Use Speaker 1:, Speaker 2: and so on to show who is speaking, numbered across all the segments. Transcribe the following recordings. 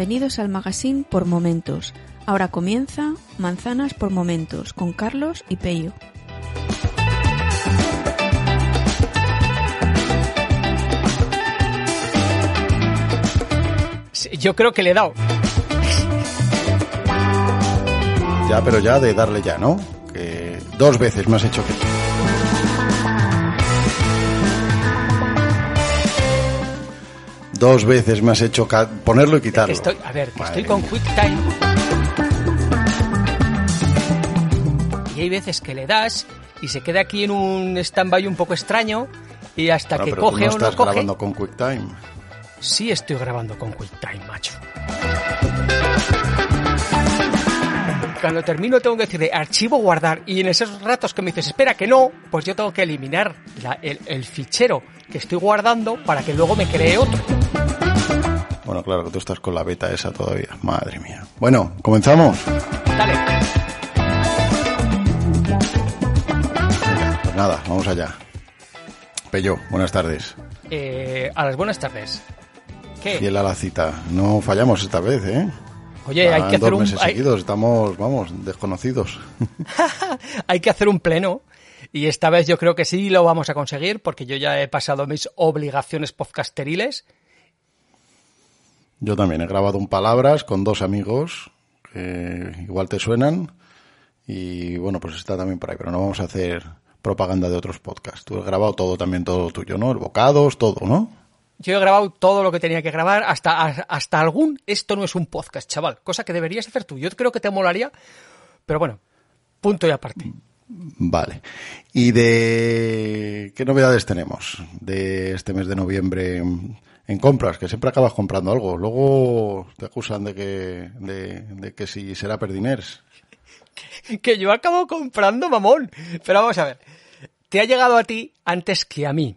Speaker 1: Bienvenidos al magazine por momentos. Ahora comienza Manzanas por momentos con Carlos y Pello.
Speaker 2: Sí, Yo creo que le he dado.
Speaker 3: Ya, pero ya de darle ya, ¿no? Que dos veces me has hecho que... Dos veces me has hecho ponerlo y quitarlo.
Speaker 2: estoy, a ver, que estoy con. QuickTime. Y hay veces que le das y se queda aquí en un stand-by un poco extraño y hasta
Speaker 3: Bueno,
Speaker 2: que
Speaker 3: pero tú
Speaker 2: coge
Speaker 3: no
Speaker 2: o no
Speaker 3: estás
Speaker 2: coge.
Speaker 3: grabando con QuickTime.
Speaker 2: Sí estoy grabando con QuickTime, macho. Cuando termino tengo que decirle archivo guardar y en esos ratos que me dices espera que no, pues yo tengo que eliminar la- el, el fichero que estoy guardando para que luego me cree otro.
Speaker 3: Bueno, claro que tú estás con la beta esa todavía. Madre mía. Bueno, comenzamos.
Speaker 2: Dale.
Speaker 3: Pues nada, vamos allá. Pello, buenas tardes.
Speaker 2: Eh, a las buenas tardes. ¿Qué?
Speaker 3: Fiel a la cita. No fallamos esta vez, ¿eh?
Speaker 2: Oye, hay que hacer
Speaker 3: dos
Speaker 2: un hay,
Speaker 3: seguidos. Estamos, vamos, desconocidos.
Speaker 2: hay que hacer un pleno y esta vez yo creo que sí lo vamos a conseguir porque yo ya he pasado mis obligaciones podcasteriles.
Speaker 3: Yo también he grabado un Palabras con dos amigos que igual te suenan. Y bueno, pues está también por ahí, pero no vamos a hacer propaganda de otros podcasts. Tú has grabado todo también, todo tuyo, ¿no? El bocados, todo, ¿no?
Speaker 2: Yo he grabado todo lo que tenía que grabar, hasta, hasta algún esto no es un podcast, chaval, cosa que deberías hacer tú. Yo creo que te molaría, pero bueno, punto y aparte.
Speaker 3: Vale. ¿Y de qué novedades tenemos de este mes de noviembre en compras? Que siempre acabas comprando algo. Luego te acusan de que, de, de que si será perdiners.
Speaker 2: Que yo acabo comprando, mamón. Pero vamos a ver, te ha llegado a ti antes que a mí,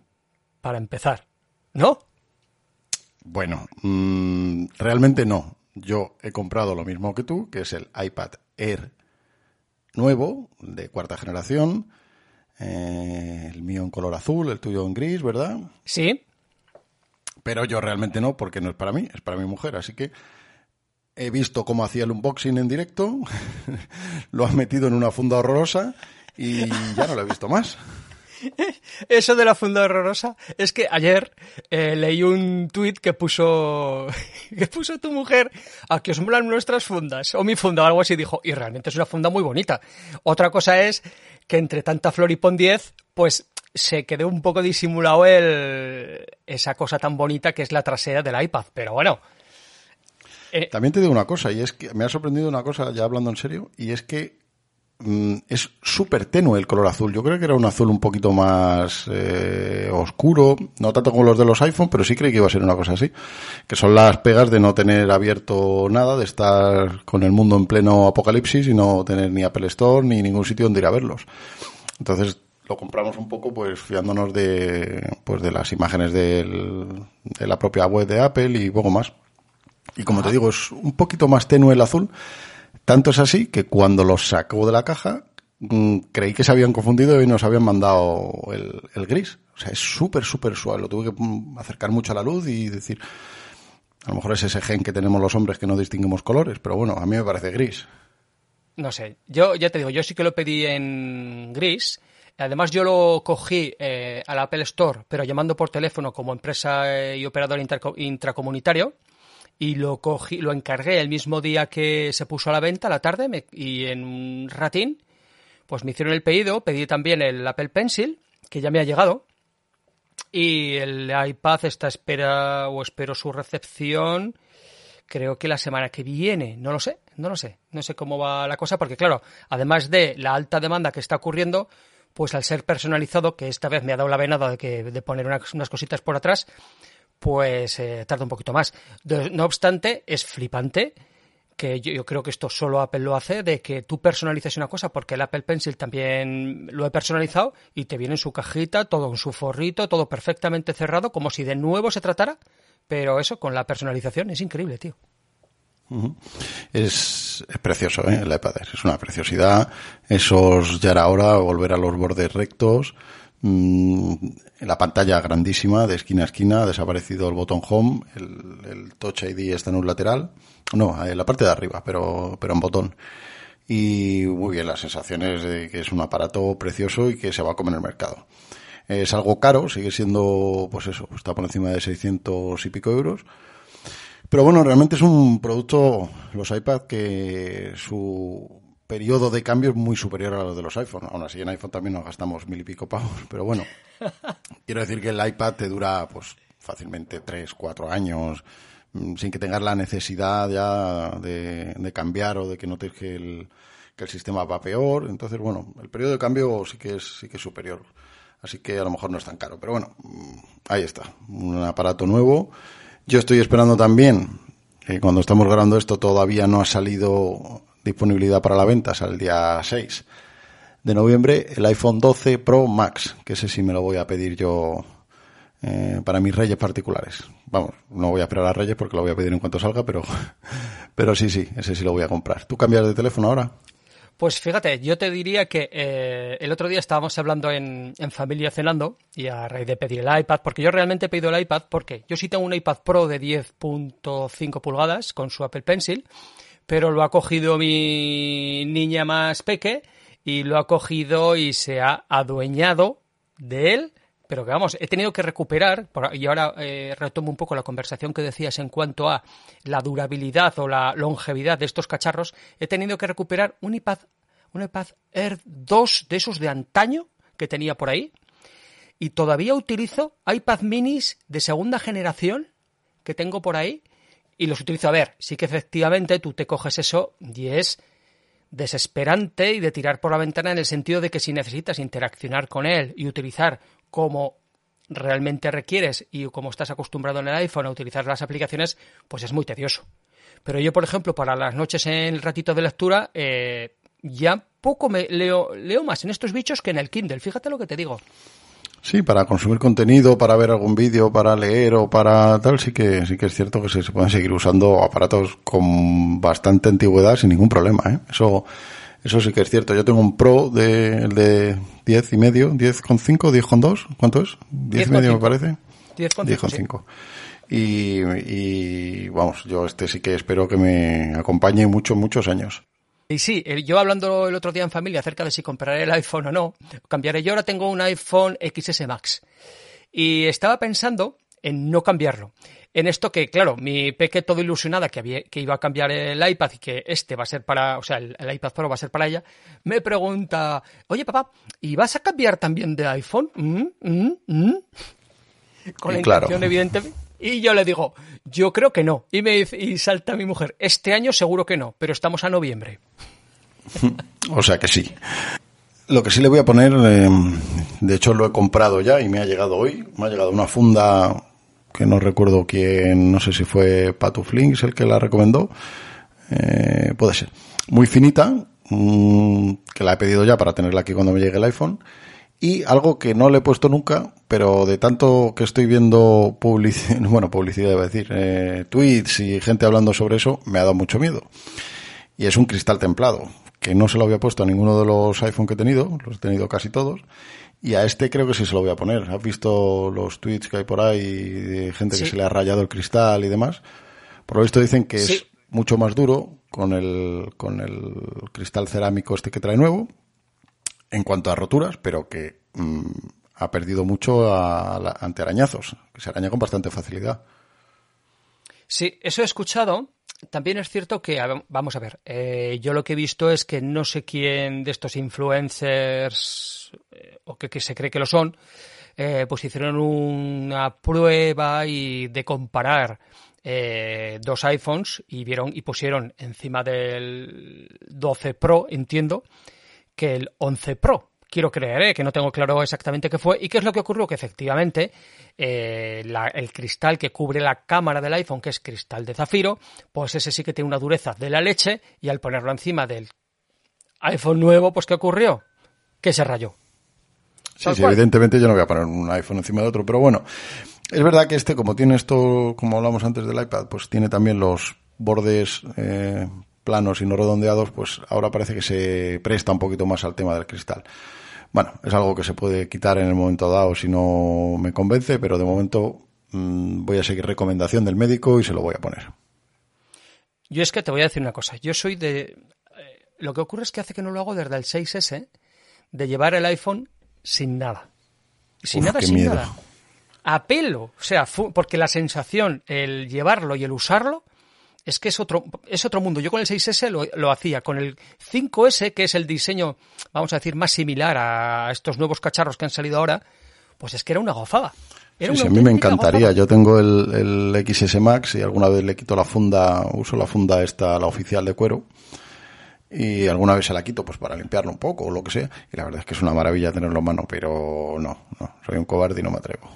Speaker 2: para empezar, ¿no?
Speaker 3: Bueno, mm, realmente no. Yo he comprado lo mismo que tú, que es el iPad Air nuevo, de cuarta generación. Eh, el mío en color azul, el tuyo en gris, ¿verdad?
Speaker 2: Sí,
Speaker 3: Pero yo realmente no, porque no es para mí, es para mi mujer. Así que he visto cómo hacía el unboxing en directo, lo has metido en una funda horrorosa y ya no lo he visto más.
Speaker 2: Eso de la funda horrorosa es que ayer eh, leí un tuit que puso que puso tu mujer a que os molan nuestras fundas o mi funda o algo así dijo y realmente es una funda muy bonita. Otra cosa es que entre tanta flor y pon 10 pues se quedó un poco disimulado el esa cosa tan bonita que es la trasera del iPad, pero bueno. Eh,
Speaker 3: También te digo una cosa, y es que me ha sorprendido una cosa, ya hablando en serio, y es que mm, es súper tenue el color azul. Yo creo que era un azul un poquito más eh, oscuro, no tanto como los de los iPhone, pero sí creí que iba a ser una cosa así. Que son las pegas de no tener abierto nada, de estar con el mundo en pleno apocalipsis y no tener ni Apple Store ni ningún sitio donde ir a verlos. Entonces lo compramos un poco pues fiándonos de pues de las imágenes del- de la propia web de Apple y poco más. Y como te digo, es un poquito más tenue el azul. Tanto es así que cuando los sacó de la caja, mm, creí que se habían confundido y nos habían mandado el, el gris. O sea, es súper, súper suave. Lo tuve que mm, acercar mucho a la luz y decir, a lo mejor es ese gen que tenemos los hombres que no distinguimos colores, pero bueno, a mí me parece gris.
Speaker 2: No sé, yo ya te digo, yo sí que lo pedí en gris. Además, yo lo cogí eh, al Apple Store, pero llamando por teléfono como empresa eh, y operador intracomunitario. Y lo cogí, lo encargué el mismo día que se puso a la venta, a la tarde, me- y en un ratín, pues me hicieron el pedido. Pedí también el Apple Pencil, que ya me ha llegado. Y el iPad está a espera, o espero su recepción creo que la semana que viene, no lo sé, no lo sé, no sé cómo va la cosa, porque claro, además de la alta demanda que está ocurriendo, pues al ser personalizado, que esta vez me ha dado la venada de, que, de poner unas, unas cositas por atrás, pues eh, tarda un poquito más. No obstante, es flipante que yo, yo creo que esto solo Apple lo hace, de que tú personalices una cosa, porque el Apple Pencil también lo he personalizado y te viene en su cajita, todo en su forrito, todo perfectamente cerrado, como si de nuevo se tratara, pero eso, con la personalización, es increíble, tío.
Speaker 3: Es, es precioso, ¿eh? el iPad Air. Es una preciosidad. Esos ya era hora, volver a los bordes rectos. Mm, la pantalla grandísima de esquina a esquina, ha desaparecido el botón home, el, Touch ID está en un lateral, no, en la parte de arriba, pero, pero en botón. Y muy bien, las sensaciones de que es un aparato precioso y que se va a comer el mercado. Es algo caro, sigue siendo, pues eso, está por encima de 600 y pico euros. Pero bueno, realmente es un producto, los iPad, que su periodo de cambio es muy superior a lo de los iPhone. Aún así, en iPhone también nos gastamos mil y pico pavos, pero bueno, quiero decir que el iPad te dura, pues, fácilmente tres, cuatro años, mm, sin que tengas la necesidad ya de, cambiar o de que notes que el, que el sistema va peor. Entonces, bueno, el periodo de cambio sí que es, sí que es superior. Así que a lo mejor no es tan caro. Pero bueno, mm, ahí está. Un aparato nuevo. Yo estoy esperando también, que cuando estamos grabando esto todavía no ha salido disponibilidad para la venta, sale el día 6 de noviembre, el iPhone 12 Pro Max, que ese sí me lo voy a pedir yo eh, para mis reyes particulares. Vamos, no voy a esperar a reyes porque lo voy a pedir en cuanto salga, pero, pero sí, sí, ese sí lo voy a comprar. ¿Tú cambias de teléfono ahora?
Speaker 2: Pues fíjate, yo te diría que eh, el otro día estábamos hablando en, familia cenando y a raíz de pedir el iPad, porque yo realmente he pedido el iPad porque yo sí tengo un iPad Pro de 10.5 pulgadas con su Apple Pencil pero lo ha cogido mi niña más peque y lo ha cogido y se ha adueñado de él. Pero que vamos, he tenido que recuperar, y ahora eh, retomo un poco la conversación que decías en cuanto a la durabilidad o la longevidad de estos cacharros, he tenido que recuperar un iPad, un iPad Air 2 de esos de antaño que tenía por ahí, y todavía utilizo iPad minis de segunda generación que tengo por ahí, y los utilizo. A ver, sí que efectivamente tú te coges eso y es desesperante y de tirar por la ventana en el sentido de que si necesitas interaccionar con él y utilizar como realmente requieres y como estás acostumbrado en el iPhone a utilizar las aplicaciones, pues es muy tedioso. Pero yo, por ejemplo, para las noches en el ratito de lectura, eh, ya poco me leo, leo más en estos bichos que en el Kindle. Fíjate lo que te digo.
Speaker 3: Sí, para consumir contenido, para ver algún vídeo, para leer o para tal, sí que sí que es cierto que se, pueden seguir usando aparatos con bastante antigüedad sin ningún problema, ¿eh? Eso eso sí que es cierto. Yo tengo un Pro de de 10 y medio, 10 con 5, 10 con 2, ¿cuánto es? 10, y medio me parece.
Speaker 2: 10 con 5.
Speaker 3: Y, y vamos, yo este sí que espero que me acompañe muchos, muchos años.
Speaker 2: Y sí, yo hablando el otro día en familia acerca de si compraré el iPhone o no, cambiaré. Yo ahora tengo un iPhone XS Max y estaba pensando en no cambiarlo. En esto que, claro, mi peque todo ilusionada que, había, que iba a cambiar el iPad y que este va a ser para, o sea, el, iPad Pro va a ser para ella, me pregunta, oye papá, ¿y vas a cambiar también de iPhone? ¿Mm? ¿Mm? ¿Mm? Con la intención, evidentemente, y yo le digo, yo creo que no. Y me dice, y salta mi mujer, este año seguro que no, pero estamos a noviembre.
Speaker 3: o sea que sí. Lo que sí le voy a poner, eh, de hecho lo he comprado ya y me ha llegado hoy. Me ha llegado una funda que no recuerdo quién, no sé si fue Patuflinks el que la recomendó. Eh, puede ser. Muy finita, mm, que la he pedido ya para tenerla aquí cuando me llegue el iPhone. Y algo que no le he puesto nunca, pero de tanto que estoy viendo publicidad, bueno, publicidad debo decir, eh, tweets y gente hablando sobre eso, me ha dado mucho miedo. Y es un cristal templado, que no se lo había puesto a ninguno de los iPhone que he tenido, los he tenido casi todos, y a este creo que sí se lo voy a poner. ¿Has visto los tweets que hay por ahí de gente que se le ha rayado el cristal y demás? Por lo visto dicen que es mucho más duro con el, con el cristal cerámico este que trae nuevo, en cuanto a roturas, pero que mm, ha perdido mucho ante arañazos, que se araña con bastante facilidad.
Speaker 2: Sí, eso he escuchado. También es cierto que, vamos a ver, eh, yo lo que he visto es que no sé quién de estos influencers, eh, o que, se cree que lo son, eh, pues hicieron una prueba y de comparar dos iPhones y vieron y pusieron encima del 12 Pro, entiendo, que el 11 Pro. Quiero creer ¿eh? que no tengo claro exactamente qué fue. ¿Y qué es lo que ocurrió? Que efectivamente eh, el cristal que cubre la cámara del iPhone, que es cristal de zafiro, pues ese sí que tiene una dureza de la leche y al ponerlo encima del iPhone nuevo, pues ¿qué ocurrió? Que se rayó.
Speaker 3: Sí, sí, evidentemente yo no voy a poner un iPhone encima de otro, pero bueno, es verdad que este, como tiene esto, como hablamos antes del iPad, pues tiene también los bordes eh, planos y no redondeados, pues ahora parece que se presta un poquito más al tema del cristal. Bueno, es algo que se puede quitar en el momento dado si no me convence, pero de momento mm, voy a seguir recomendación del médico y se lo voy a poner.
Speaker 2: Yo es que te voy a decir una cosa. Yo soy de. eh, lo que ocurre es que hace que no lo hago desde el 6S, de llevar el iPhone sin nada. Sin
Speaker 3: Uf,
Speaker 2: nada, sin
Speaker 3: miedo.
Speaker 2: nada. A pelo. O sea, porque la sensación, el llevarlo y el usarlo, es que es otro, es otro mundo. Yo con el 6S lo, lo hacía. Con el 5S, que es el diseño, vamos a decir, más similar a estos nuevos cacharros que han salido ahora, pues es que era una gozada. Era
Speaker 3: Sí,
Speaker 2: una
Speaker 3: sí, a mí me encantaría. Yo tengo el, el XS Max y alguna vez le quito la funda, uso la funda esta, la oficial de cuero, y alguna vez se la quito pues para limpiarlo un poco o lo que sea. Y la verdad es que es una maravilla tenerlo en mano, pero no, no, soy un cobarde y no me atrevo.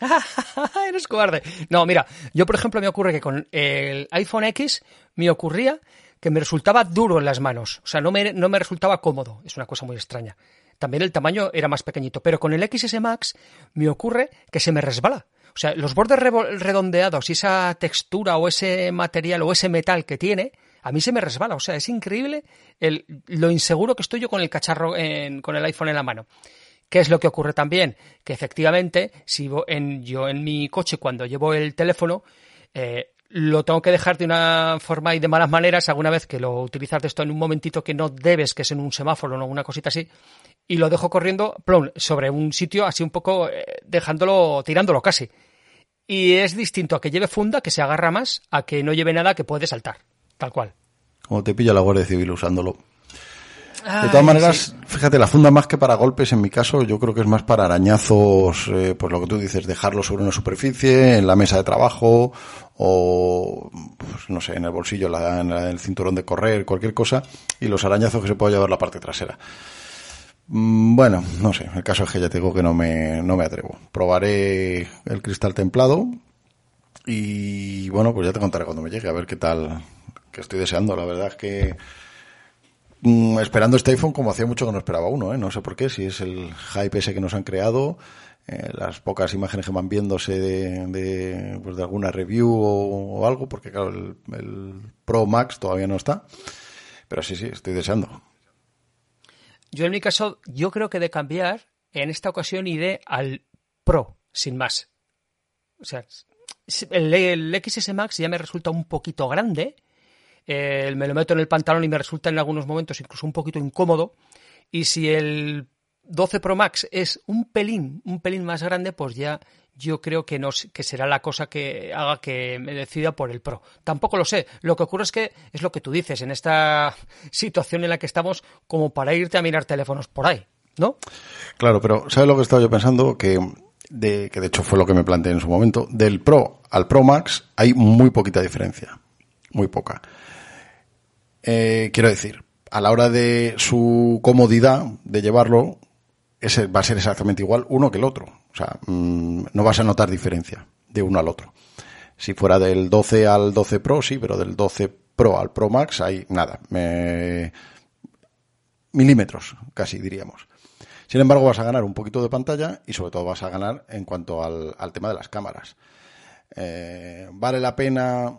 Speaker 2: Eres cobarde. No, mira, yo por ejemplo me ocurre que con el iPhone X me ocurría que me resultaba duro en las manos. O sea, no me, no me resultaba cómodo. Es una cosa muy extraña. También el tamaño era más pequeñito. Pero con el XS Max me ocurre que se me resbala. O sea, los bordes redondeados y esa textura o ese material o ese metal que tiene, a mí se me resbala. O sea, es increíble lo inseguro que estoy yo con el cacharro, en- con el iPhone en la mano. ¿Qué es lo que ocurre también? Que efectivamente, si yo en mi coche cuando llevo el teléfono, eh, lo tengo que dejar de una forma y de malas maneras alguna vez que lo utilizas de esto en un momentito que no debes, que es en un semáforo o una cosita así, y lo dejo corriendo plom, sobre un sitio así un poco eh, dejándolo, tirándolo casi. Y es distinto a que lleve funda, que se agarra más, a que no lleve nada que puede saltar, tal cual.
Speaker 3: Como te pilla la Guardia Civil usándolo. De todas maneras,
Speaker 2: sí.
Speaker 3: fíjate, la funda más que para golpes, en mi caso, yo creo que es más para arañazos, eh, pues lo que tú dices, dejarlo sobre una superficie, en la mesa de trabajo, o, pues, no sé, en el bolsillo, la- en el cinturón de correr, cualquier cosa, y los arañazos que se puede llevar la parte trasera. Mm, Bueno, no sé, el caso es que ya te digo que no me, no me atrevo. Probaré el cristal templado y bueno, pues ya te contaré cuando me llegue, a ver qué tal, que estoy deseando. La verdad es que mm, esperando este iPhone como hacía mucho que no esperaba uno, ¿eh? no sé por qué, si es el hype ese que nos han creado, eh, las pocas imágenes que van viéndose de, pues de alguna review o, algo, porque claro, el, Pro Max todavía no está, pero sí, sí, estoy deseando.
Speaker 2: Yo en mi caso, yo creo que de cambiar, en esta ocasión iré al Pro, sin más. O sea, el XS Max ya me resulta un poquito grande. Eh, me lo meto en el pantalón y me resulta en algunos momentos incluso un poquito incómodo. Y si el 12 Pro Max es un pelín, un pelín más grande, pues ya yo creo que, no, que será la cosa que haga que me decida por el Pro. Tampoco lo sé. Lo que ocurre es que es lo que tú dices, en esta situación en la que estamos, como para irte a mirar teléfonos por ahí, ¿no?
Speaker 3: Claro, pero ¿sabes lo que estaba yo pensando? Que de, que de hecho fue lo que me planteé en su momento. Del Pro al Pro Max hay muy poquita diferencia. Muy poca. Eh, quiero decir, a la hora de su comodidad de llevarlo, ese va a ser exactamente igual uno que el otro. O sea, mm, no vas a notar diferencia de uno al otro. Si fuera del 12 al 12 Pro, sí, pero del 12 Pro al Pro Max hay nada. Me... Milímetros, casi diríamos. Sin embargo, vas a ganar un poquito de pantalla y sobre todo vas a ganar en cuanto al, tema de las cámaras. Eh, ¿Vale la pena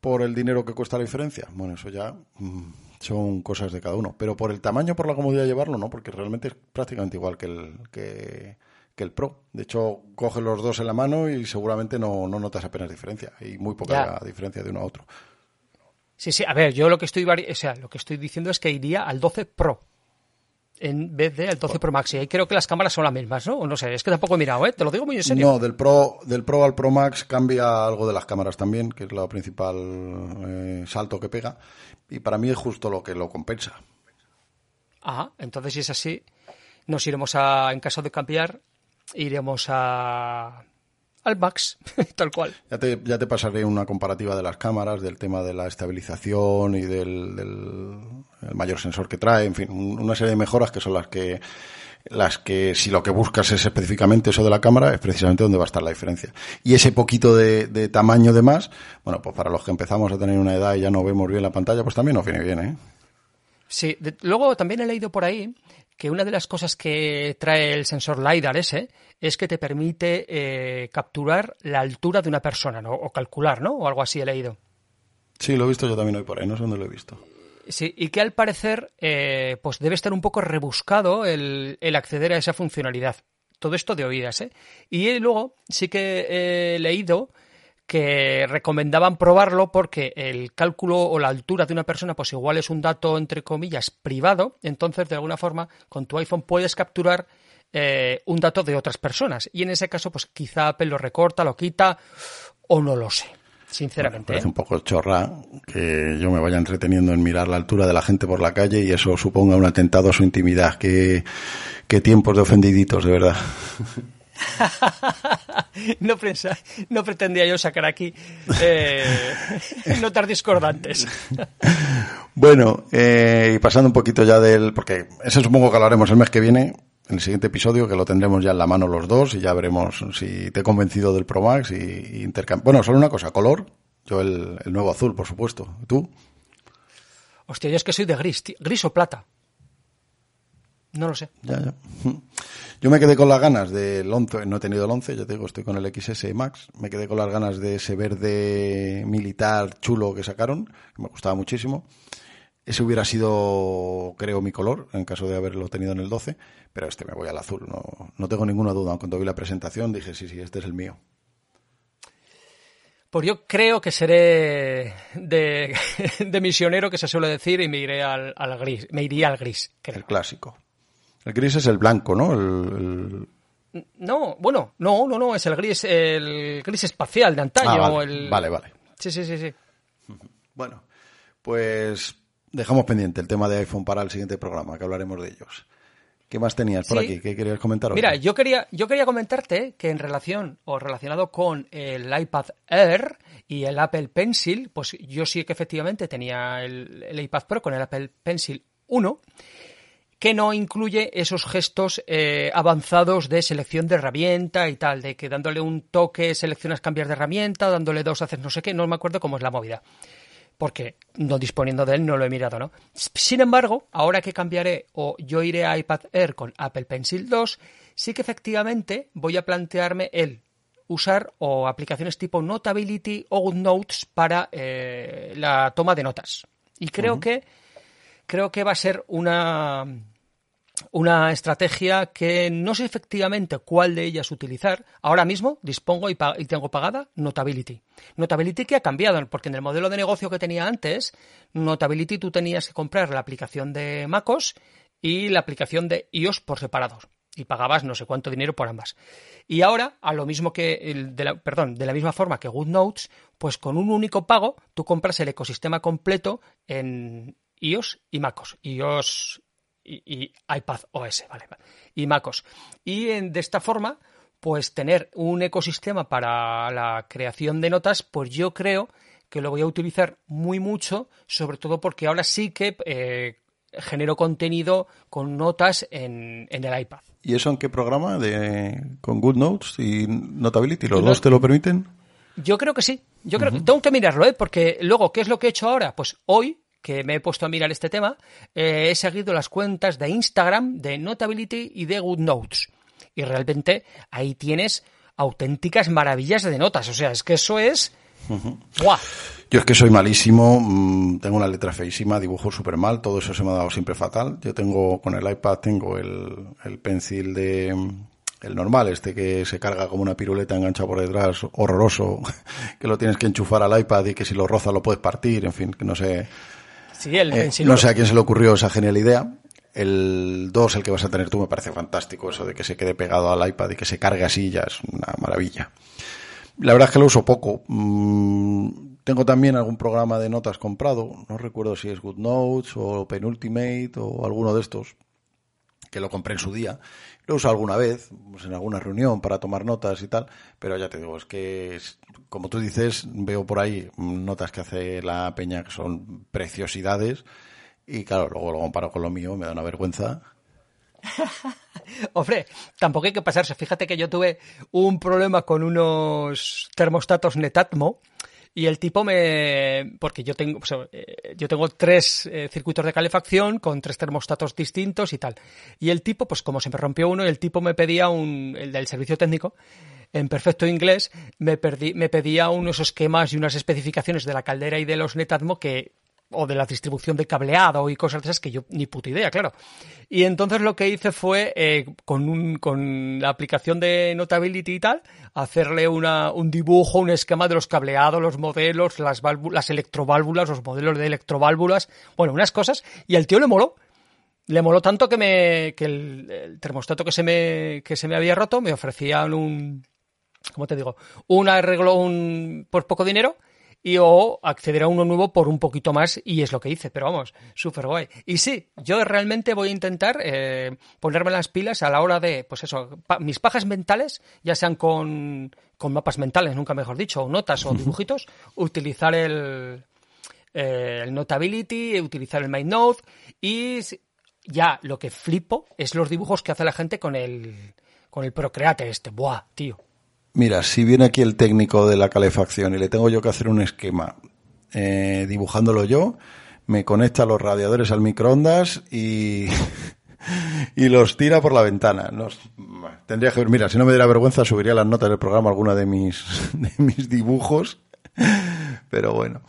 Speaker 3: por el dinero que cuesta la diferencia? Bueno, eso ya mm, son cosas de cada uno. Pero por el tamaño, por la comodidad de llevarlo, no, porque realmente es prácticamente igual que el, que, que el Pro. De hecho, coge los dos en la mano y seguramente no, no notas apenas diferencia. Y muy poca
Speaker 2: Ya.
Speaker 3: diferencia de uno a otro.
Speaker 2: Sí, sí, a ver, yo lo que estoy o sea, lo que estoy diciendo es que iría al 12 Pro en vez de al 12 Pro Max. Y ahí creo que las cámaras son las mismas, ¿no? No sé, es que tampoco he mirado, ¿eh? Te lo digo muy en serio.
Speaker 3: No, del Pro, del Pro al Pro Max cambia algo de las cámaras también, que es la principal eh, salto que pega. Y para mí es justo lo que lo compensa.
Speaker 2: Ah, entonces si es así, nos iremos a, en caso de cambiar, iremos a al Max, tal cual.
Speaker 3: Ya te, ya te pasaré una comparativa de las cámaras, del tema de la estabilización y del, del el mayor sensor que trae, en fin, un- una serie de mejoras que son las que las que si lo que buscas es específicamente eso de la cámara es precisamente donde va a estar la diferencia. Y ese poquito de, de tamaño de más, bueno, pues para los que empezamos a tener una edad y ya no vemos bien la pantalla, pues también nos viene bien, ¿eh?
Speaker 2: Sí, de- luego también he leído por ahí que una de las cosas que trae el sensor LiDAR ese es que te permite eh, capturar la altura de una persona, ¿no? O calcular, ¿no? O algo así he leído.
Speaker 3: Sí, lo he visto yo también hoy por ahí, no sé dónde lo he visto.
Speaker 2: Sí, y que al parecer eh, pues debe estar un poco rebuscado el, el, acceder a esa funcionalidad. Todo esto de oídas, ¿eh? Y luego sí que he leído que recomendaban probarlo porque el cálculo o la altura de una persona pues igual es un dato entre comillas privado, entonces de alguna forma con tu iPhone puedes capturar eh, un dato de otras personas y en ese caso pues quizá Apple lo recorta, lo quita o no lo sé. Sinceramente.
Speaker 3: parece
Speaker 2: ¿eh?
Speaker 3: un poco chorra que yo me vaya entreteniendo en mirar la altura de la gente por la calle y eso suponga un atentado a su intimidad. Qué, qué tiempos de ofendiditos, de verdad.
Speaker 2: no, no pretendía yo sacar aquí eh, notas discordantes.
Speaker 3: bueno, eh, y pasando un poquito ya del. Porque eso supongo que hablaremos el mes que viene, en el siguiente episodio, que lo tendremos ya en la mano los dos y ya veremos si te he convencido del Pro Max y, y intercambio. Bueno, solo una cosa: color. Yo el, el nuevo azul, por supuesto. ¿Tú?
Speaker 2: Hostia, yo es que soy de gris, tío. gris o plata. No lo sé.
Speaker 3: Ya, ya. Yo me quedé con las ganas del 11, no he tenido el 11, ya te digo, estoy con el XS Max. Me quedé con las ganas de ese verde militar chulo que sacaron, que me gustaba muchísimo. Ese hubiera sido, creo, mi color, en caso de haberlo tenido en el 12, pero este me voy al azul, no, no tengo ninguna duda. Cuando vi la presentación dije, sí, sí, este es el mío.
Speaker 2: Pues yo creo que seré de, de misionero, que se suele decir, y me iré al, al gris. Me iría al gris. Creo.
Speaker 3: El clásico. El gris es el blanco, ¿no? El,
Speaker 2: el... No, bueno, no, no, no, es el gris, el gris espacial de antaño.
Speaker 3: Ah, vale,
Speaker 2: el...
Speaker 3: vale, vale.
Speaker 2: Sí, sí, sí, sí.
Speaker 3: Bueno, pues dejamos pendiente el tema de iPhone para el siguiente programa, que hablaremos de ellos. ¿Qué más tenías por
Speaker 2: Sí.
Speaker 3: aquí? ¿Qué querías comentar?
Speaker 2: Mira, yo quería, yo quería comentarte que en relación o relacionado con el iPad Air y el Apple Pencil, pues yo sí que efectivamente tenía el, el iPad Pro con el Apple Pencil 1 que no incluye esos gestos eh, avanzados de selección de herramienta y tal, de que dándole un toque seleccionas cambiar de herramienta, dándole dos haces no sé qué, no me acuerdo cómo es la movida. Porque no disponiendo de él no lo he mirado, ¿no? Sin embargo, ahora que cambiaré o yo iré a iPad Air con Apple Pencil 2, sí que efectivamente voy a plantearme el usar o aplicaciones tipo Notability o GoodNotes para eh, la toma de notas. Y creo uh -huh. que creo que va a ser una, una estrategia que no sé efectivamente cuál de ellas utilizar. Ahora mismo dispongo y, tengo pagada Notability. Notability que ha cambiado, porque en el modelo de negocio que tenía antes, Notability tú tenías que comprar la aplicación de MacOS y la aplicación de iOS por separado. Y pagabas no sé cuánto dinero por ambas. Y ahora, a lo mismo que, el perdón, de la misma forma que GoodNotes, pues con un único pago tú compras el ecosistema completo en, iOS y MacOS. iOS y, y iPad OS, vale, vale. Y MacOS. Y en, de esta forma, pues tener un ecosistema para la creación de notas, pues yo creo que lo voy a utilizar muy mucho, sobre todo porque ahora sí que eh, genero contenido con notas en, en, el iPad.
Speaker 3: ¿Y eso en qué programa? De, ¿Con GoodNotes y Notability? ¿Los no, dos te lo permiten?
Speaker 2: Yo creo que sí. Yo creo uh -huh. que tengo que mirarlo, ¿eh? Porque luego, ¿qué es lo que he hecho ahora? Pues hoy que me he puesto a mirar este tema, eh, he seguido las cuentas de Instagram, de Notability y de GoodNotes. Y realmente ahí tienes auténticas maravillas de notas. O sea, es que eso es... Uh -huh. ¡Buah!
Speaker 3: Yo es que soy malísimo, mmm, tengo una letra feísima, dibujo súper mal, todo eso se me ha dado siempre fatal. Yo tengo, con el iPad tengo el, el pencil de, el normal, este que se carga como una piruleta enganchada por detrás, horroroso, que lo tienes que enchufar al iPad y que si lo roza lo puedes partir, en fin, que no sé.
Speaker 2: Sí, el
Speaker 3: eh, no sé a quién se le ocurrió esa genial idea. El 2, el que vas a tener tú, me parece fantástico, eso de que se quede pegado al iPad y que se cargue así, ya es una maravilla. La verdad es que lo uso poco. Mm, tengo también algún programa de notas comprado, no recuerdo si es GoodNotes o Penultimate o alguno de estos, que lo compré en su día. Lo uso alguna vez, pues en alguna reunión para tomar notas y tal, pero ya te digo, es que, como tú dices, veo por ahí notas que hace la peña que son preciosidades y claro, luego lo comparo con lo mío, me da una vergüenza.
Speaker 2: Hombre, tampoco hay que pasarse. Fíjate que yo tuve un problema con unos termostatos Netatmo y el tipo me porque yo tengo yo tengo tres eh, circuitos de calefacción con tres termostatos distintos y tal. Y el tipo pues como se me rompió uno el tipo me pedía un el del servicio técnico en perfecto inglés me, perdí, me pedía unos esquemas y unas especificaciones de la caldera y de los Netatmo que o de la distribución de cableado y cosas de esas que yo ni puta idea, claro. Y entonces lo que hice fue, eh, con, un, con la aplicación de Notability y tal, hacerle una, un dibujo, un esquema de los cableados, los modelos, las, las electroválvulas, los modelos de electroválvulas, bueno, unas cosas, y al tío le moló. Le moló tanto que me que el, termostato que se me que se me había roto me ofrecían un ¿cómo te digo? Un arreglo un por poco dinero y o acceder a uno nuevo por un poquito más y es lo que hice, pero vamos, súper guay. Y sí, yo realmente voy a intentar eh, ponerme las pilas a la hora de, pues eso, mis pajas mentales, ya sean con, con mapas mentales, nunca mejor dicho, o notas o dibujitos, utilizar el, eh, el Notability, utilizar el MindNote y ya lo que flipo es los dibujos que hace la gente con el, con el Procreate este. Buah, tío
Speaker 3: Mira, si viene aquí el técnico de la calefacción y le tengo yo que hacer un esquema eh, dibujándolo yo, me conecta los radiadores al microondas y, y los tira por la ventana. tendría que mira, si no me diera vergüenza subiría las notas del programa alguna de mis, de mis dibujos, pero bueno.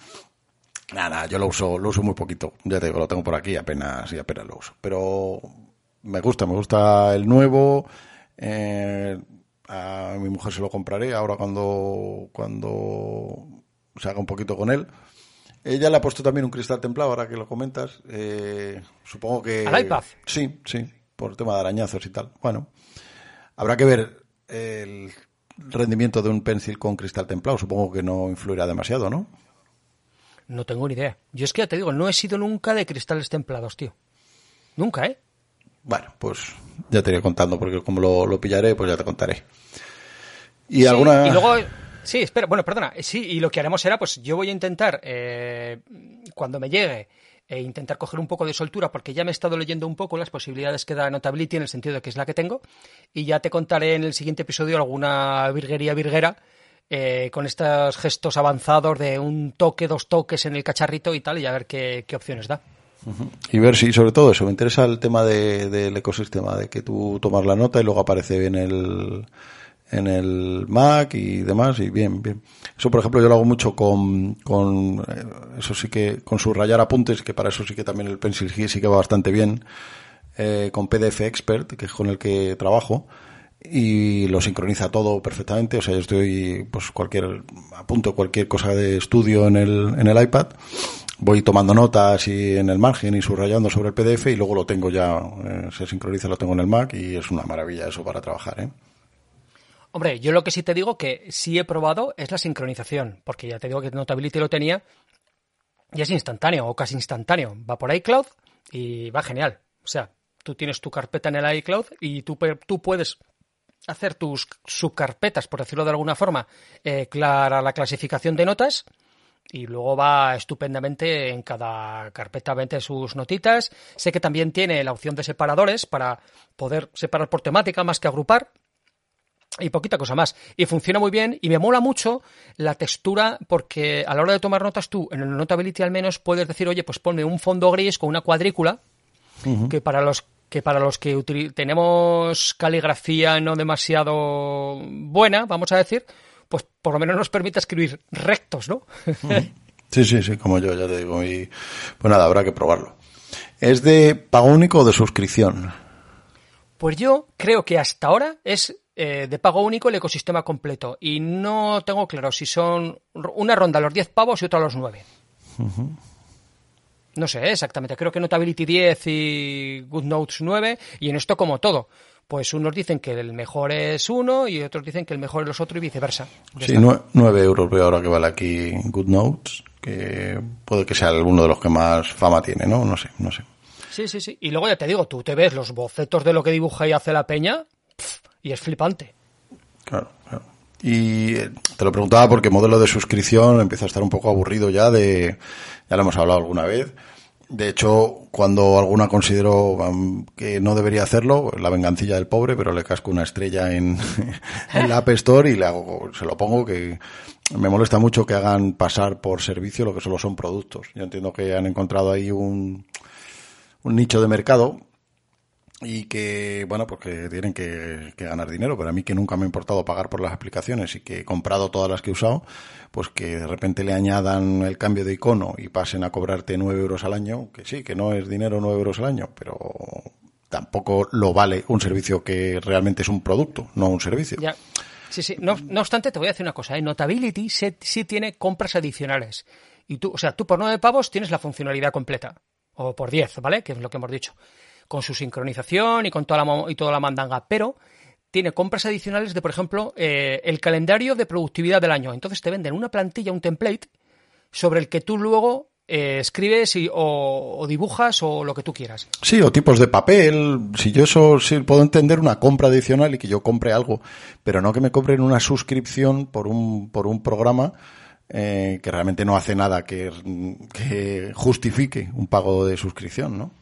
Speaker 3: Nada, yo lo uso, lo uso muy poquito. Ya te digo, lo tengo por aquí, apenas y apenas lo uso. Pero me gusta, me gusta el nuevo. Eh, a mi mujer se lo compraré ahora cuando, cuando se haga un poquito con él. Ella le ha puesto también un cristal templado, ahora que lo comentas. Eh, supongo que.
Speaker 2: ¿Al iPad?
Speaker 3: Sí, sí, por tema de arañazos y tal. Bueno, habrá que ver el rendimiento de un pencil con cristal templado. Supongo que no influirá demasiado, ¿no?
Speaker 2: No tengo ni idea. Yo es que ya te digo, no he sido nunca de cristales templados, tío. Nunca, ¿eh?
Speaker 3: Bueno, pues ya te iré contando, porque como lo, pillaré, pues ya te contaré. Y alguna.
Speaker 2: Y luego. Sí, espera, bueno, perdona. Sí, y lo que haremos será, pues yo voy a intentar, eh, cuando me llegue, e intentar coger un poco de soltura, porque ya me he estado leyendo un poco las posibilidades que da Notability en el sentido de que es la que tengo, y ya te contaré en el siguiente episodio alguna virguería virguera eh, con estos gestos avanzados de un toque, dos toques en el cacharrito y tal, y a ver qué opciones da.
Speaker 3: Y ver si, sobre todo eso, me interesa el tema del ecosistema, de que tú tomas la nota y luego aparece en el, en el Mac y demás, y bien, bien. Eso, por ejemplo, yo lo hago mucho con, con eh, eso sí que, con subrayar apuntes, que para eso sí que también el Pencil sí que va bastante bien, eh, con PDF Expert, que es con el que trabajo, y lo sincroniza todo perfectamente, o sea, yo estoy, pues cualquier, apunto cualquier cosa de estudio en el, en el iPad, voy tomando notas y en el margen y subrayando sobre el PDF y luego lo tengo ya, eh, se sincroniza, lo tengo en el Mac y es una maravilla eso para trabajar, ¿eh?
Speaker 2: Hombre, yo lo que sí te digo que sí he probado es la sincronización, porque ya te digo que Notability lo tenía y es instantáneo o casi instantáneo. Va por iCloud y va genial. O sea, tú tienes tu carpeta en el iCloud y tú, tú puedes hacer tus subcarpetas, por decirlo de alguna forma, eh, clara la clasificación de notas y luego va estupendamente en cada carpeta vente sus notitas. Sé que también tiene la opción de separadores para poder separar por temática más que agrupar. Y poquita cosa más. Y funciona muy bien y me mola mucho la textura porque a la hora de tomar notas tú, en el Notability al menos, puedes decir, oye, pues ponme un fondo gris con una cuadrícula, que para los que para los que tenemos caligrafía no demasiado buena, vamos a decir, pues por lo menos nos permite escribir rectos, ¿no?
Speaker 3: sí, sí, sí, como yo ya te digo. Y pues nada, habrá que probarlo. ¿Es de pago único o de suscripción?
Speaker 2: Pues yo creo que hasta ahora es eh, de pago único el ecosistema completo. Y no tengo claro si son una ronda a los 10 pavos y otra a los 9. No sé exactamente. Creo que Notability 10 y GoodNotes 9. Y en esto como todo pues unos dicen que el mejor es uno y otros dicen que el mejor es los otros y viceversa.
Speaker 3: sí, nueve euros veo ahora que vale aquí GoodNotes, que puede que sea uno de los que más fama tiene, ¿no? No sé, no sé.
Speaker 2: Sí, sí, sí. Y luego ya te digo, tú te ves los bocetos de lo que dibuja y hace la peña y es flipante.
Speaker 3: Claro, claro. Y eh, te lo preguntaba porque modelo de suscripción empieza a estar un poco aburrido ya de, ya lo hemos hablado alguna vez, de hecho, cuando alguna considero que no debería hacerlo, la vengancilla del pobre, pero le casco una estrella en, la App Store y le hago, se lo pongo que me molesta mucho que hagan pasar por servicio lo que solo son productos. Yo entiendo que han encontrado ahí un, un nicho de mercado y que, bueno, pues que tienen que, ganar dinero, pero a mí que nunca me ha importado pagar por las aplicaciones y que he comprado todas las que he usado, pues que de repente le añadan el cambio de icono y pasen a cobrarte 9 euros al año, que sí, que no es dinero 9 euros al año, pero tampoco lo vale un servicio que realmente es un producto, no un servicio.
Speaker 2: Ya. Sí, sí. No, obstante, te voy a decir una cosa. ¿eh? Notability sí, tiene compras adicionales. Y tú, o sea, tú por 9 pavos tienes la funcionalidad completa. O por 10, ¿vale? Que es lo que hemos dicho con su sincronización y con toda la, y toda la mandanga, pero tiene compras adicionales de, por ejemplo, eh, el calendario de productividad del año. Entonces te venden una plantilla, un template, sobre el que tú luego eh, escribes y, o, dibujas o lo que tú quieras.
Speaker 3: Sí, o tipos de papel. Si yo eso sí puedo entender una compra adicional y que yo compre algo, pero no que me compren una suscripción por un, por un programa eh, que realmente no hace nada que, que justifique un pago de suscripción, ¿no?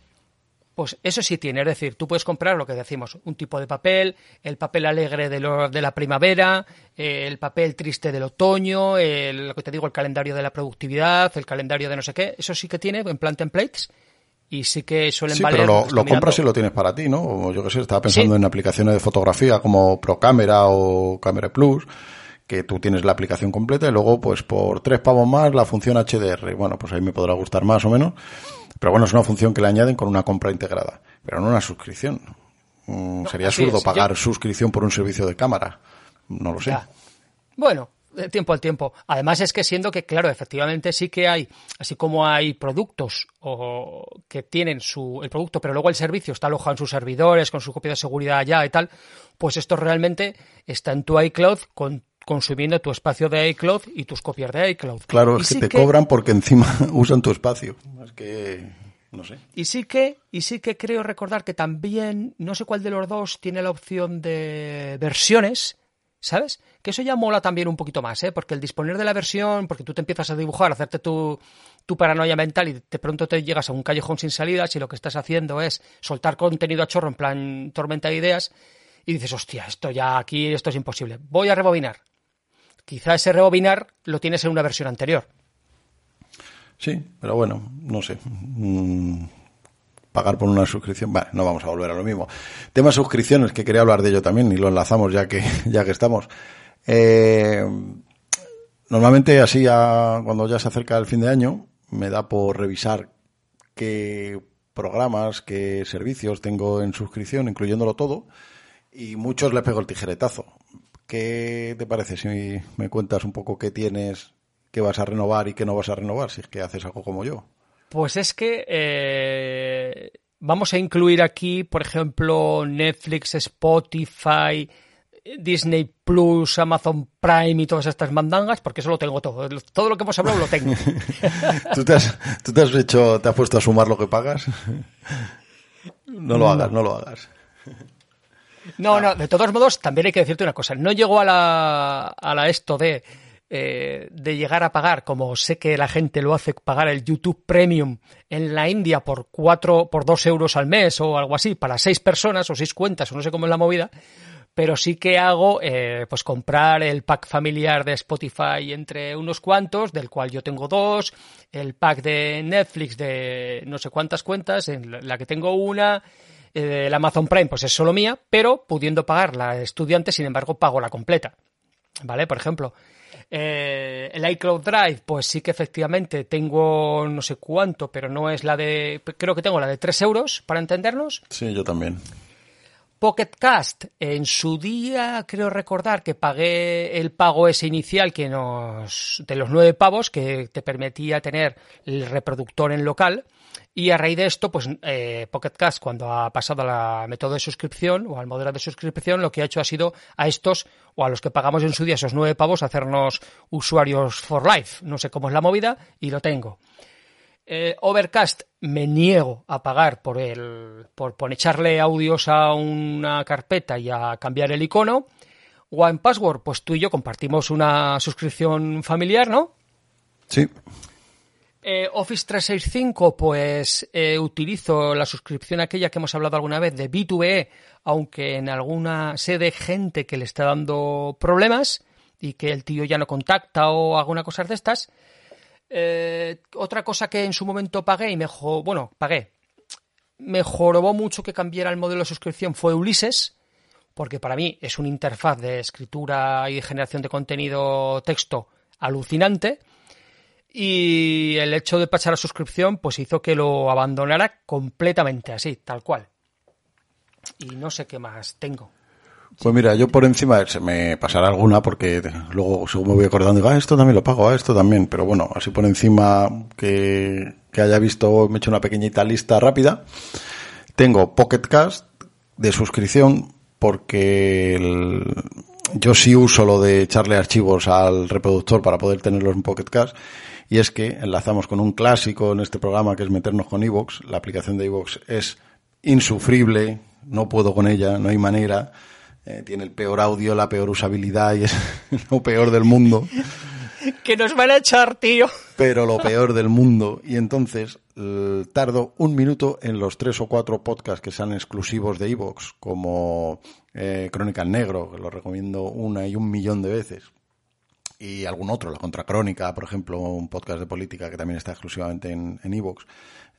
Speaker 2: Pues eso sí tiene, es decir, tú puedes comprar lo que decimos, un tipo de papel, el papel alegre de, de la primavera, el papel triste del otoño, lo que te digo, el calendario de la productividad, el calendario de no sé qué, eso sí que tiene en plan templates y sí que suelen
Speaker 3: sí,
Speaker 2: valer.
Speaker 3: Pero lo, compras y lo tienes para ti, ¿no? O yo qué sé, estaba pensando en aplicaciones de fotografía como Procamera o Camera Plus que tú tienes la aplicación completa y luego pues por tres pavos más la función HDR. Bueno, pues ahí me podrá gustar más o menos. Pero bueno, es una función que le añaden con una compra integrada, pero no una suscripción. Mm, sería absurdo pagar suscripción por un servicio de cámara. No lo sé.
Speaker 2: Bueno, de tiempo al tiempo. Además es que siendo que, claro, efectivamente sí que hay, así como hay productos o que tienen su, el producto, pero luego el servicio está alojado en sus servidores, con su copia de seguridad allá y tal, pues esto realmente está en tu iCloud con consumiendo tu espacio de iCloud y tus copias de iCloud.
Speaker 3: Claro, es que te cobran porque encima usan tu espacio. Es que no sé.
Speaker 2: Y sí que y sí que creo recordar que también no sé cuál de los dos tiene la opción de versiones, ¿sabes? Que eso ya mola también un poquito más, ¿eh? Porque el disponer de la versión, porque tú te empiezas a dibujar, a hacerte tu, tu paranoia mental y de pronto te llegas a un callejón sin salida si lo que estás haciendo es soltar contenido a chorro en plan tormenta de ideas y dices, hostia, esto ya aquí, esto es imposible. Voy a rebobinar. Quizá ese rebobinar lo tienes en una versión anterior.
Speaker 3: Sí, pero bueno, no sé. Mm, pagar por una suscripción, vale, no vamos a volver a lo mismo. Tema suscripciones, que quería hablar de ello también y lo enlazamos ya que, ya que estamos. Eh, normalmente así cuando ya se acerca el fin de año, me da por revisar qué programas, qué servicios tengo en suscripción, incluyéndolo todo, y muchos les pego el tijeretazo. ¿Qué te parece si me cuentas un poco qué tienes, qué vas a renovar y qué no vas a renovar, si es que haces algo como yo?
Speaker 2: Pues es que eh, vamos a incluir aquí, por ejemplo, Netflix, Spotify, Disney Plus, Amazon Prime y todas estas mandangas, porque eso lo tengo todo. Todo lo que hemos hablado lo tengo.
Speaker 3: ¿Tú, te has, ¿Tú te has hecho, te has puesto a sumar lo que pagas? No lo hagas, no lo hagas.
Speaker 2: No, no, de todos modos, también hay que decirte una cosa. No llegó a la, a la esto de, eh, de llegar a pagar, como sé que la gente lo hace, pagar el YouTube Premium en la India por cuatro, por dos euros al mes o algo así, para seis personas o seis cuentas, o no sé cómo es la movida. Pero sí que hago, eh, pues comprar el pack familiar de Spotify entre unos cuantos, del cual yo tengo dos, el pack de Netflix de no sé cuántas cuentas, en la que tengo una, el Amazon Prime pues es solo mía, pero pudiendo pagar la estudiante, sin embargo, pago la completa. ¿Vale? Por ejemplo, eh, el iCloud Drive, pues sí que efectivamente tengo no sé cuánto, pero no es la de. Creo que tengo la de 3 euros, para entendernos.
Speaker 3: Sí, yo también.
Speaker 2: Pocket Cast, en su día creo recordar que pagué el pago ese inicial que nos de los nueve pavos que te permitía tener el reproductor en local y a raíz de esto, pues eh, Pocket Cast, cuando ha pasado a la método de suscripción o al modelo de suscripción, lo que ha hecho ha sido a estos o a los que pagamos en su día esos nueve pavos hacernos usuarios for life. No sé cómo es la movida y lo tengo. Eh, Overcast me niego a pagar por el por, por echarle audios a una carpeta y a cambiar el icono. One Password, pues tú y yo compartimos una suscripción familiar, ¿no?
Speaker 3: Sí.
Speaker 2: Eh, Office 365, pues eh, utilizo la suscripción aquella que hemos hablado alguna vez de B2B, aunque en alguna sede gente que le está dando problemas y que el tío ya no contacta o alguna cosa de estas. Eh, otra cosa que en su momento pagué y me bueno, pagué. me mucho que cambiara el modelo de suscripción fue Ulises, porque para mí es una interfaz de escritura y generación de contenido texto alucinante. Y el hecho de pasar a suscripción, pues hizo que lo abandonara completamente así, tal cual. Y no sé qué más tengo.
Speaker 3: Pues mira, yo por encima se me pasará alguna porque luego según me voy acordando digo, ah, esto también lo pago, ah, esto también. Pero bueno, así por encima que, que haya visto, me he hecho una pequeñita lista rápida. Tengo Pocket Cast de suscripción porque yo sí uso lo de echarle archivos al reproductor para poder tenerlos en Pocket Cast y es que enlazamos con un clásico en este programa que es meternos con Evox. La aplicación de Evox es insufrible, no puedo con ella, no hay manera. Eh, tiene el peor audio, la peor usabilidad y es lo peor del mundo.
Speaker 2: que nos van a echar, tío.
Speaker 3: Pero lo peor del mundo. Y entonces tardo un minuto en los tres o cuatro podcasts que sean exclusivos de Evox, como eh, Crónica en Negro, que lo recomiendo una y un millón de veces. Y algún otro, La Contracrónica, por ejemplo, un podcast de política que también está exclusivamente en Evox.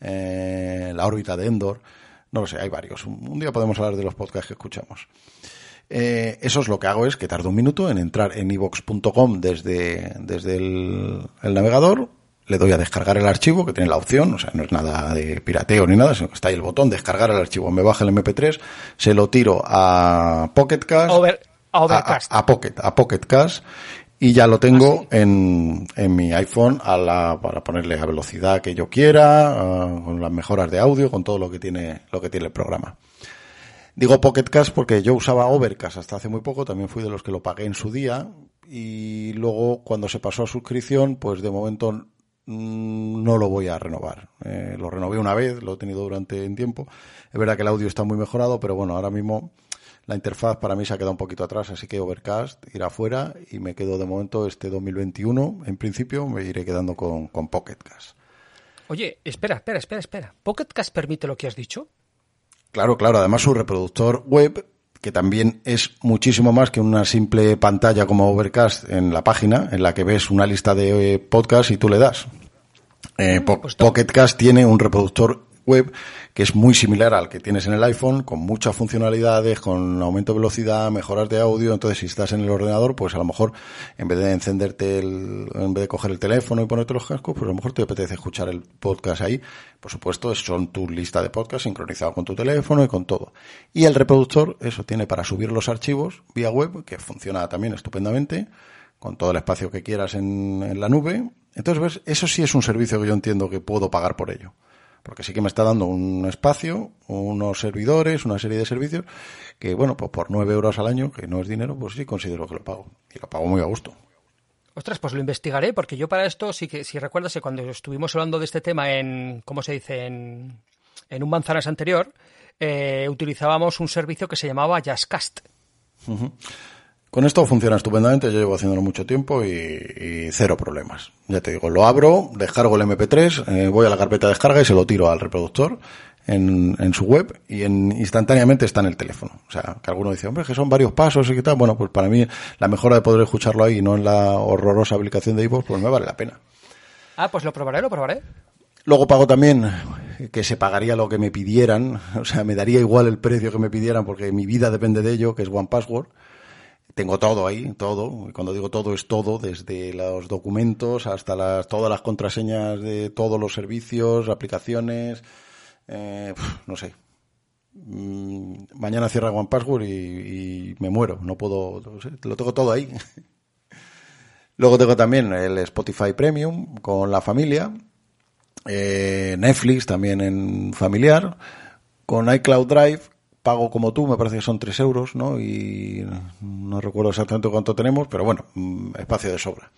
Speaker 3: Eh, la órbita de Endor. No lo sé, hay varios. Un, día podemos hablar de los podcasts que escuchamos. Eh, eso es lo que hago, es que tardo un minuto en entrar en ivox.com desde, desde el, navegador, le doy a descargar el archivo, que tiene la opción, o sea, no es nada de pirateo ni nada, sino que está ahí el botón, descargar el archivo, me baja el MP3, se lo tiro a Pocket
Speaker 2: a,
Speaker 3: a, Pocket, a Pocket y ya lo tengo ah, en, en mi iPhone a la, para ponerle a velocidad que yo quiera, con las mejoras de audio, con todo lo que tiene, lo que tiene el programa. Digo Pocket Cast porque yo usaba Overcast hasta hace muy poco, también fui de los que lo pagué en su día y luego cuando se pasó a suscripción, pues de momento mm, no lo voy a renovar. Eh, lo renové una vez, lo he tenido durante un tiempo. Es verdad que el audio está muy mejorado, pero bueno, ahora mismo la interfaz para mí se ha quedado un poquito atrás, así que Overcast irá fuera y me quedo de momento este 2021. En principio me iré quedando con, con Pocket Cast.
Speaker 2: Oye, espera, espera, espera, espera. ¿Pocket Cast permite lo que has dicho?
Speaker 3: Claro, claro. Además, su reproductor web, que también es muchísimo más que una simple pantalla como Overcast en la página, en la que ves una lista de eh, podcasts y tú le das. Eh, ah, pues Pocketcast tiene un reproductor web que es muy similar al que tienes en el iPhone, con muchas funcionalidades, con aumento de velocidad, mejoras de audio. Entonces, si estás en el ordenador, pues a lo mejor, en vez de encenderte el, en vez de coger el teléfono y ponerte los cascos, pues a lo mejor te apetece escuchar el podcast ahí. Por supuesto, son tu lista de podcasts sincronizado con tu teléfono y con todo. Y el reproductor, eso tiene para subir los archivos vía web, que funciona también estupendamente, con todo el espacio que quieras en, en la nube. Entonces, ves, eso sí es un servicio que yo entiendo que puedo pagar por ello porque sí que me está dando un espacio, unos servidores, una serie de servicios que, bueno, pues por nueve euros al año, que no es dinero, pues sí considero que lo pago. Y lo pago muy a gusto.
Speaker 2: Ostras, pues lo investigaré, porque yo para esto, sí que, si recuerdas que cuando estuvimos hablando de este tema en, ¿cómo se dice?, en, en un manzanas anterior, eh, utilizábamos un servicio que se llamaba Jazzcast.
Speaker 3: Con esto funciona estupendamente, yo llevo haciéndolo mucho tiempo y, cero problemas. Ya te digo, lo abro, descargo el MP3, eh, voy a la carpeta de descarga y se lo tiro al reproductor en, en su web y en, instantáneamente está en el teléfono. O sea, que alguno dice, hombre, que son varios pasos y qué tal. Bueno, pues para mí la mejora de poder escucharlo ahí y no en la horrorosa aplicación de iVoox, pues me vale la pena.
Speaker 2: Ah, pues lo probaré, lo probaré.
Speaker 3: Luego pago también que se pagaría lo que me pidieran, o sea, me daría igual el precio que me pidieran porque mi vida depende de ello, que es One Password tengo todo ahí, todo. Cuando digo todo es todo, desde los documentos hasta las, todas las contraseñas de todos los servicios, aplicaciones, eh, no sé. Mm, mañana cierra One Password y, me muero. No puedo, lo tengo todo ahí. Luego tengo también el Spotify Premium con la familia, eh, Netflix también en familiar, con iCloud Drive pago como tú, me parece que son 3 euros, ¿no? Y no recuerdo exactamente cuánto tenemos, pero bueno, mm, espacio de sobra.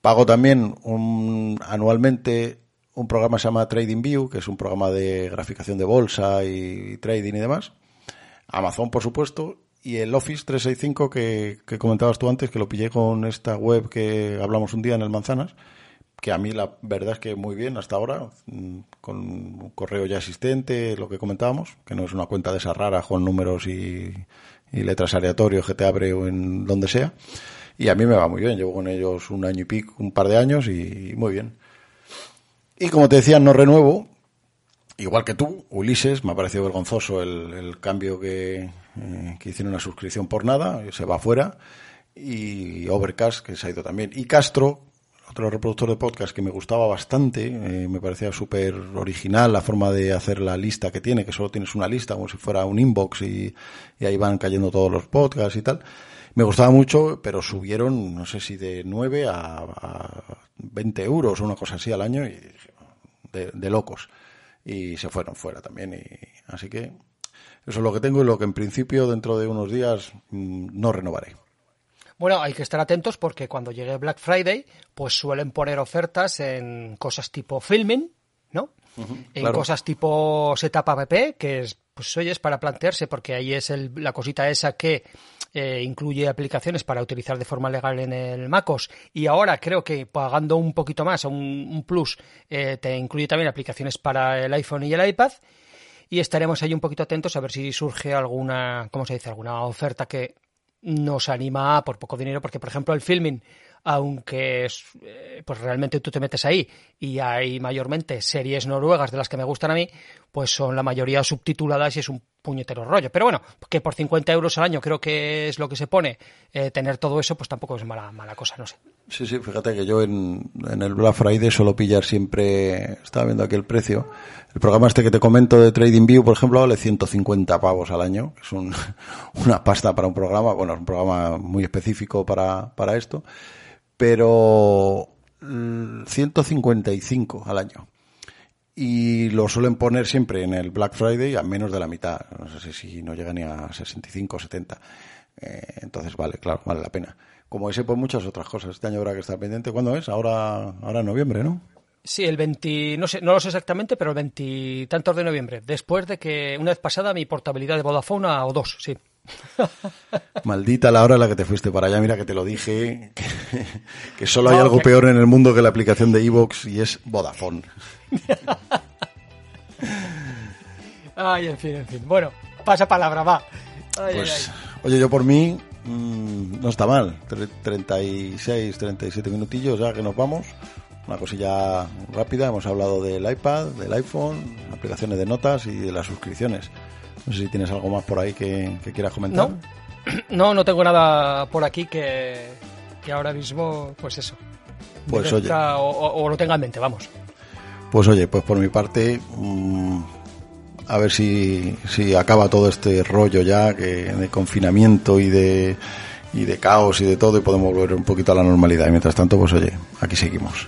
Speaker 3: Pago también un, anualmente un programa que se llama Trading View, que es un programa de graficación de bolsa y trading y demás. Amazon, por supuesto, y el Office 365 que, que comentabas tú antes, que lo pillé con esta web que hablamos un día en el Manzanas, que a mí la verdad es que muy bien hasta ahora, mm, con un correo ya existente, lo que comentábamos, que no es una cuenta de esas raras con números y, letras aleatorios que te abre o en donde sea. Y a mí me va muy bien, llevo con ellos un año y pico, un par de años y muy bien. Y como te decía, no renuevo. igual que tú, Ulises, me ha parecido vergonzoso el, cambio que, eh, que hicieron una suscripción por nada, se va afuera, y Overcast, que se ha ido también. Y Castro, otro reproductor de podcast que me gustaba bastante, eh, me parecía súper original la forma de hacer la lista que tiene, que solo tienes una lista, como si fuera un inbox y, ahí van cayendo todos los podcasts y tal. Me gustaba mucho, pero subieron, no sé si de 9 a, 20 euros o una cosa así al año, y de, locos. Y se fueron fuera también. Y, así que eso es lo que tengo y lo que en principio dentro de unos días mm, no renovaré.
Speaker 2: Bueno, hay que estar atentos porque cuando llegue Black Friday, pues suelen poner ofertas en cosas tipo filming, ¿no? en cosas tipo setup app, que es, pues oye, es para plantearse, porque ahí es el, la cosita esa que eh, incluye aplicaciones para utilizar de forma legal en el MacOS. Y ahora creo que pagando un poquito más, un, un plus, eh, te incluye también aplicaciones para el iPhone y el iPad. Y estaremos ahí un poquito atentos a ver si surge alguna, ¿cómo se dice? Alguna oferta que nos anima por poco dinero, porque por ejemplo el filming, aunque es, eh, pues realmente tú te metes ahí y hay mayormente series noruegas de las que me gustan a mí, pues son la mayoría subtituladas y es un puñetero rollo. Pero bueno, que por 50 euros al año creo que es lo que se pone, eh, tener todo eso, pues tampoco es mala, mala cosa, no sé.
Speaker 3: Sí, sí, fíjate que yo en, el Black Friday suelo pillar siempre, estaba viendo aquí el precio, el programa este que te comento de TradingView, por ejemplo, vale 150 pavos al año, es un, una pasta para un programa, bueno, es un programa muy específico para, para esto, pero 155 al año y lo suelen poner siempre en el Black Friday a menos de la mitad. No sé si no llega ni a 65 o 70. Eh, entonces, vale, claro, vale la pena. Como ese, pues muchas otras cosas. Este año habrá que estar pendiente. ¿Cuándo es? Ahora, ahora en noviembre, ¿no?
Speaker 2: Sí, el 20, no sé, no lo sé exactamente, pero el 20 tantos de noviembre. Después de que una vez pasada mi portabilidad de Vodafone a o dos, sí.
Speaker 3: Maldita la hora en la que te fuiste para allá, mira que te lo dije, que, solo hay algo peor en el mundo que la aplicación de Evox y es Vodafone.
Speaker 2: Ay, en fin, en fin. Bueno, pasa palabra, va.
Speaker 3: pues, oye, yo por mí mm, no está mal. 36, 37 minutillos ya que nos vamos. Una cosilla rápida. Hemos hablado del iPad, del iPhone, aplicaciones de notas y de las suscripciones. No sé si tienes algo más por ahí que, quieras comentar.
Speaker 2: No, no, tengo nada por aquí que, que ahora mismo, pues eso.
Speaker 3: Pues oye.
Speaker 2: o, lo tenga en mente, vamos.
Speaker 3: Pues oye, pues por mi parte, mm, a ver si, si acaba todo este rollo ya que de confinamiento y de, y de caos y de todo y podemos volver un poquito a la normalidad. Y mientras tanto, pues oye, aquí seguimos.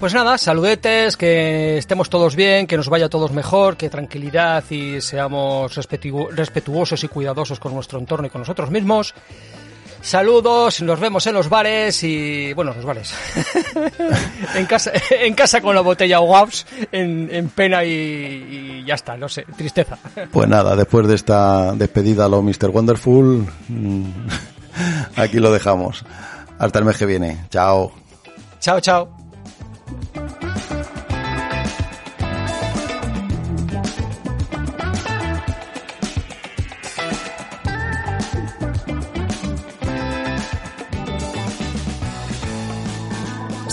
Speaker 2: Pues nada, saludetes, que estemos todos bien, que nos vaya todos mejor, que tranquilidad y seamos respetuosos y cuidadosos con nuestro entorno y con nosotros mismos. Saludos, nos vemos en los bares y, bueno, los bares. en, casa, en casa con la botella Waps, en, en pena y, ya está, no sé, tristeza.
Speaker 3: Pues nada, después de esta despedida a lo Mr. Wonderful, mm, aquí lo dejamos. Hasta el mes que viene. Chao.
Speaker 2: Chao, chao.